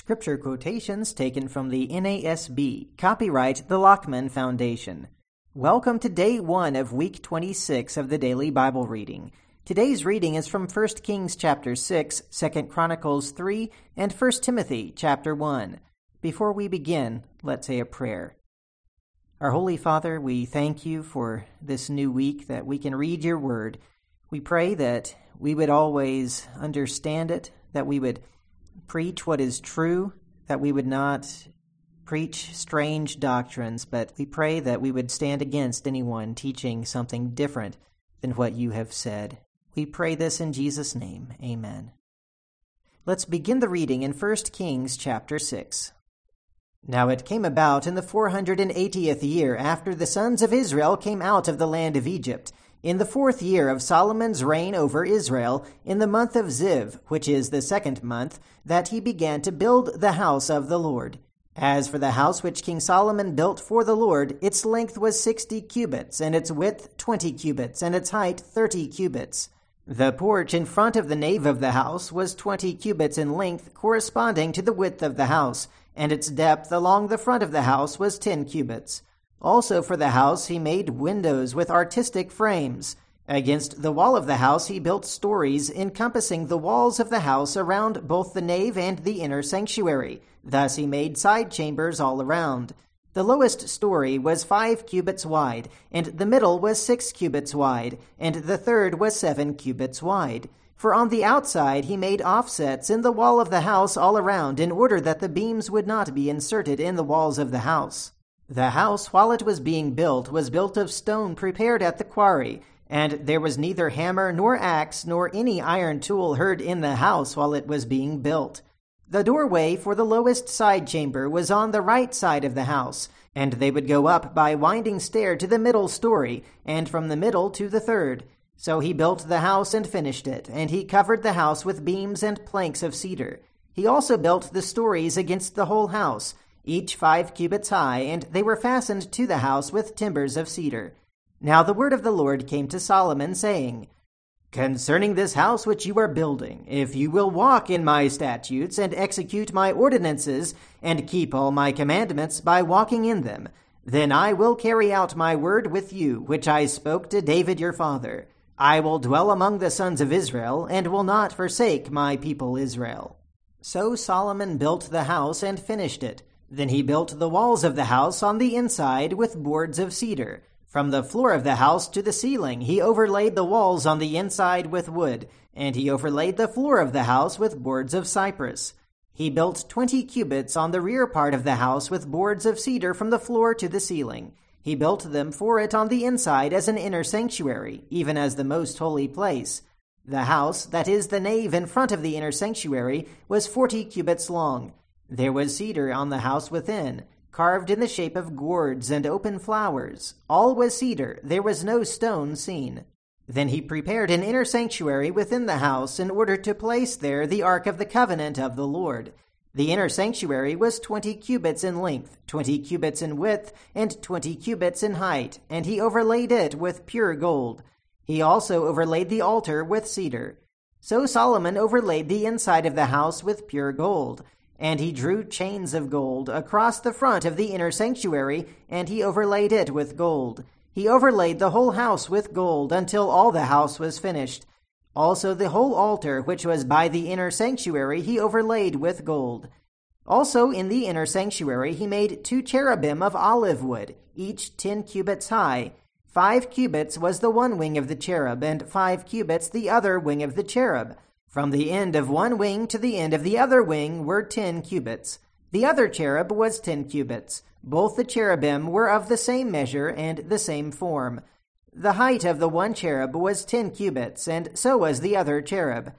Scripture quotations taken from the NASB. Copyright the Lockman Foundation. Welcome to day one of week 26 of the daily Bible reading. Today's reading is from 1 Kings chapter 6, 2 Chronicles 3, and 1 Timothy chapter 1. Before we begin, let's say a prayer. Our Holy Father, we thank you for this new week that we can read your word. We pray that we would always understand it, that we would preach what is true, that we would not preach strange doctrines, but we pray that we would stand against anyone teaching something different than what you have said. We pray this in Jesus' name. Amen. Let's begin the reading in 1 Kings chapter 6. Now it came about in the 480th year after the sons of Israel came out of the land of Egypt in the fourth year of Solomon's reign over Israel, in the month of Ziv, which is the second month, that he began to build the house of the Lord. As for the house which King Solomon built for the Lord, its length was sixty cubits, and its width twenty cubits, and its height thirty cubits. The porch in front of the nave of the house was twenty cubits in length, corresponding to the width of the house, and its depth along the front of the house was ten cubits. Also for the house he made windows with artistic frames. Against the wall of the house he built stories encompassing the walls of the house around both the nave and the inner sanctuary. Thus he made side chambers all around. The lowest story was five cubits wide, and the middle was six cubits wide, and the third was seven cubits wide. For on the outside he made offsets in the wall of the house all around, in order that the beams would not be inserted in the walls of the house. The house, while it was being built, was built of stone prepared at the quarry, and there was neither hammer nor axe nor any iron tool heard in the house while it was being built. The doorway for the lowest side chamber was on the right side of the house, and they would go up by winding stair to the middle story, and from the middle to the third. So he built the house and finished it, and he covered the house with beams and planks of cedar. He also built the stories against the whole house, each five cubits high, and they were fastened to the house with timbers of cedar. Now the word of the Lord came to Solomon, saying, Concerning this house which you are building, if you will walk in my statutes, and execute my ordinances, and keep all my commandments by walking in them, then I will carry out my word with you, which I spoke to David your father. I will dwell among the sons of Israel, and will not forsake my people Israel. So Solomon built the house and finished it. Then he built the walls of the house on the inside with boards of cedar. From the floor of the house to the ceiling, he overlaid the walls on the inside with wood, and he overlaid the floor of the house with boards of cypress. He built twenty cubits on the rear part of the house with boards of cedar from the floor to the ceiling. He built them for it on the inside as an inner sanctuary, even as the most holy place. The house, that is the nave in front of the inner sanctuary, was forty cubits long. There was cedar on the house within, carved in the shape of gourds and open flowers. All was cedar, there was no stone seen. Then he prepared an inner sanctuary within the house in order to place there the ark of the covenant of the Lord. The inner sanctuary was twenty cubits in length, twenty cubits in width, and twenty cubits in height, and he overlaid it with pure gold. He also overlaid the altar with cedar. So Solomon overlaid the inside of the house with pure gold. And he drew chains of gold across the front of the inner sanctuary, and he overlaid it with gold. He overlaid the whole house with gold until all the house was finished. Also the whole altar, which was by the inner sanctuary, he overlaid with gold. Also in the inner sanctuary he made two cherubim of olive wood, each ten cubits high. Five cubits was the one wing of the cherub, and five cubits the other wing of the cherub. From the end of one wing to the end of the other wing were ten cubits. The other cherub was ten cubits. Both the cherubim were of the same measure and the same form. The height of the one cherub was ten cubits, and so was the other cherub.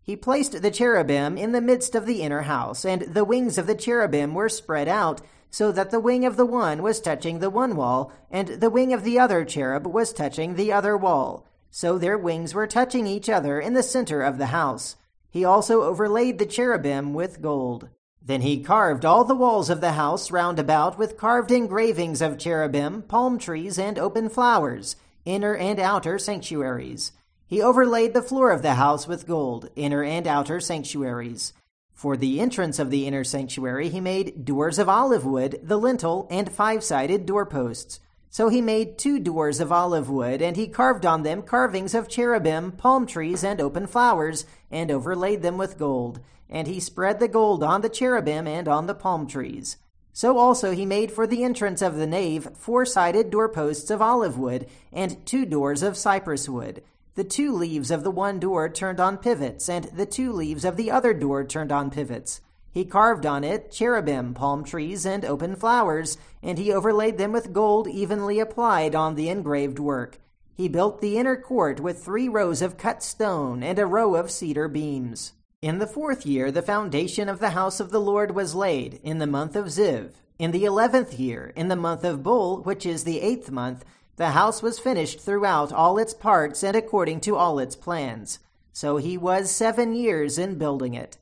He placed the cherubim in the midst of the inner house, and the wings of the cherubim were spread out, so that the wing of the one was touching the one wall, and the wing of the other cherub was touching the other wall so their wings were touching each other in the center of the house. He also overlaid the cherubim with gold. Then he carved all the walls of the house round about with carved engravings of cherubim, palm trees, and open flowers, inner and outer sanctuaries. He overlaid the floor of the house with gold, inner and outer sanctuaries. For the entrance of the inner sanctuary, he made doors of olive wood, the lintel, and five sided doorposts. So he made two doors of olive wood, and he carved on them carvings of cherubim, palm trees, and open flowers, and overlaid them with gold. And he spread the gold on the cherubim and on the palm trees. So also he made for the entrance of the nave four sided doorposts of olive wood, and two doors of cypress wood. The two leaves of the one door turned on pivots, and the two leaves of the other door turned on pivots. He carved on it cherubim, palm trees, and open flowers, and he overlaid them with gold evenly applied on the engraved work. He built the inner court with three rows of cut stone and a row of cedar beams. In the fourth year, the foundation of the house of the Lord was laid, in the month of Ziv. In the eleventh year, in the month of Bul, which is the eighth month, the house was finished throughout all its parts and according to all its plans. So he was seven years in building it.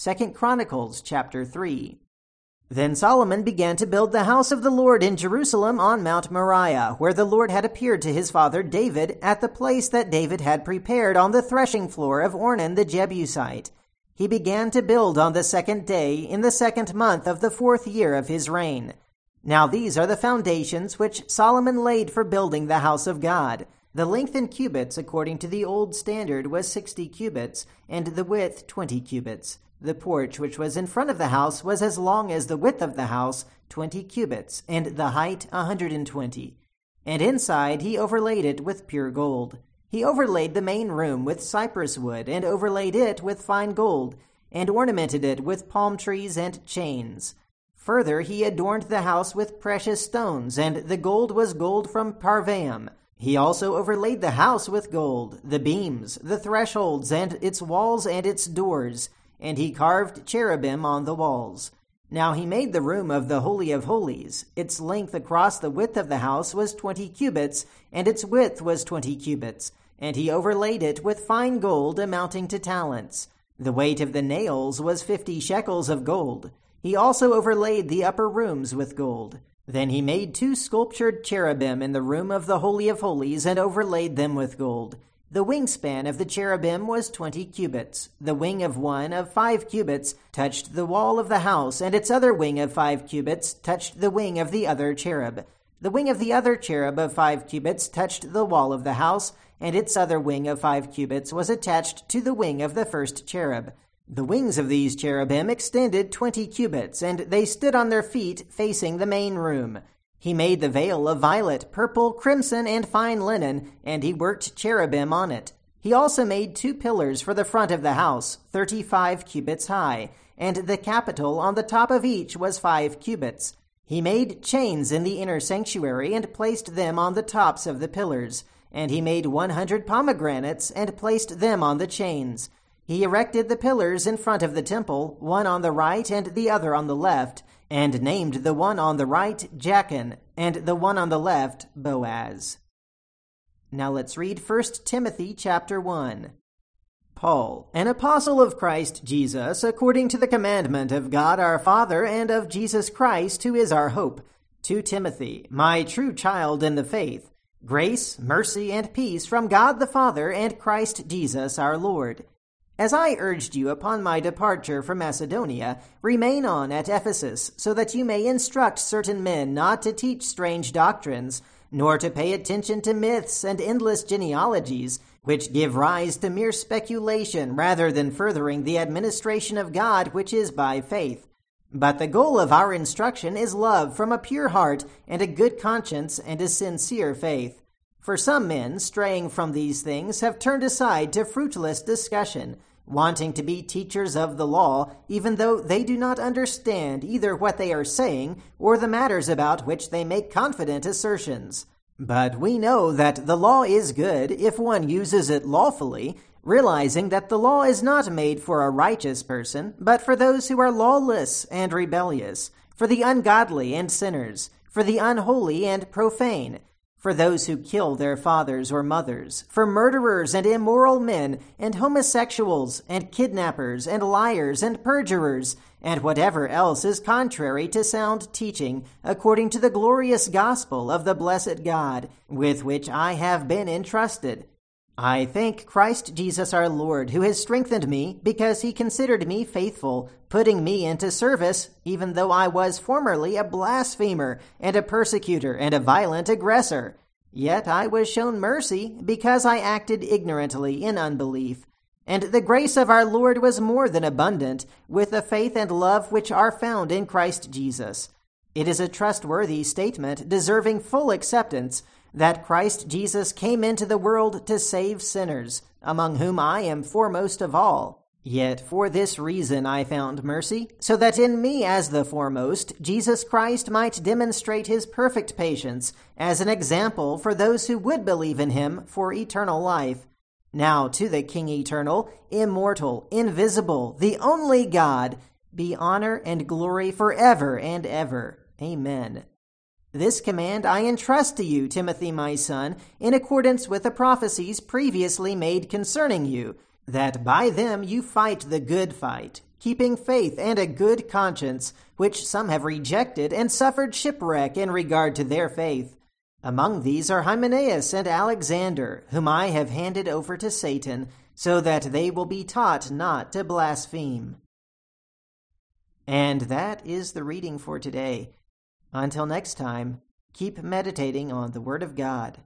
Second Chronicles chapter 3. Then Solomon began to build the house of the Lord in Jerusalem on Mount Moriah, where the Lord had appeared to his father David at the place that David had prepared on the threshing floor of Ornan the Jebusite. He began to build on the second day in the second month of the fourth year of his reign. Now these are the foundations which Solomon laid for building the house of God. The length in cubits, according to the old standard, was sixty cubits, and the width twenty cubits. The porch which was in front of the house was as long as the width of the house, twenty cubits, and the height a hundred and twenty. And inside he overlaid it with pure gold. He overlaid the main room with cypress wood, and overlaid it with fine gold, and ornamented it with palm trees and chains. Further, he adorned the house with precious stones, and the gold was gold from Parvaim. He also overlaid the house with gold, the beams, the thresholds, and its walls and its doors and he carved cherubim on the walls. Now he made the room of the Holy of Holies. Its length across the width of the house was twenty cubits, and its width was twenty cubits, and he overlaid it with fine gold amounting to talents. The weight of the nails was fifty shekels of gold. He also overlaid the upper rooms with gold. Then he made two sculptured cherubim in the room of the Holy of Holies and overlaid them with gold. The wingspan of the cherubim was twenty cubits. The wing of one of five cubits touched the wall of the house, and its other wing of five cubits touched the wing of the other cherub. The wing of the other cherub of five cubits touched the wall of the house, and its other wing of five cubits was attached to the wing of the first cherub. The wings of these cherubim extended twenty cubits, and they stood on their feet facing the main room. He made the veil of violet, purple, crimson, and fine linen, and he worked cherubim on it. He also made two pillars for the front of the house, thirty five cubits high, and the capital on the top of each was five cubits. He made chains in the inner sanctuary and placed them on the tops of the pillars. And he made one hundred pomegranates and placed them on the chains. He erected the pillars in front of the temple, one on the right and the other on the left and named the one on the right Jachin, and the one on the left Boaz. Now let's read 1 Timothy chapter 1. Paul, an apostle of Christ Jesus, according to the commandment of God our Father and of Jesus Christ, who is our hope, to Timothy, my true child in the faith, grace, mercy, and peace from God the Father and Christ Jesus our Lord. As I urged you upon my departure from Macedonia, remain on at Ephesus, so that you may instruct certain men not to teach strange doctrines, nor to pay attention to myths and endless genealogies, which give rise to mere speculation rather than furthering the administration of God which is by faith. But the goal of our instruction is love from a pure heart and a good conscience and a sincere faith. For some men, straying from these things, have turned aside to fruitless discussion wanting to be teachers of the law, even though they do not understand either what they are saying or the matters about which they make confident assertions. But we know that the law is good if one uses it lawfully, realizing that the law is not made for a righteous person, but for those who are lawless and rebellious, for the ungodly and sinners, for the unholy and profane for those who kill their fathers or mothers, for murderers and immoral men, and homosexuals, and kidnappers, and liars, and perjurers, and whatever else is contrary to sound teaching, according to the glorious gospel of the blessed God, with which I have been entrusted. I thank Christ Jesus our Lord, who has strengthened me, because he considered me faithful, putting me into service, even though I was formerly a blasphemer, and a persecutor, and a violent aggressor. Yet I was shown mercy, because I acted ignorantly in unbelief. And the grace of our Lord was more than abundant, with the faith and love which are found in Christ Jesus. It is a trustworthy statement, deserving full acceptance that Christ Jesus came into the world to save sinners, among whom I am foremost of all. Yet for this reason I found mercy, so that in me as the foremost, Jesus Christ might demonstrate his perfect patience as an example for those who would believe in him for eternal life. Now to the King eternal, immortal, invisible, the only God, be honor and glory forever and ever. Amen. This command I entrust to you, Timothy, my son, in accordance with the prophecies previously made concerning you, that by them you fight the good fight, keeping faith and a good conscience, which some have rejected and suffered shipwreck in regard to their faith. Among these are Hymenaeus and Alexander, whom I have handed over to Satan, so that they will be taught not to blaspheme. And that is the reading for today. Until next time, keep meditating on the Word of God.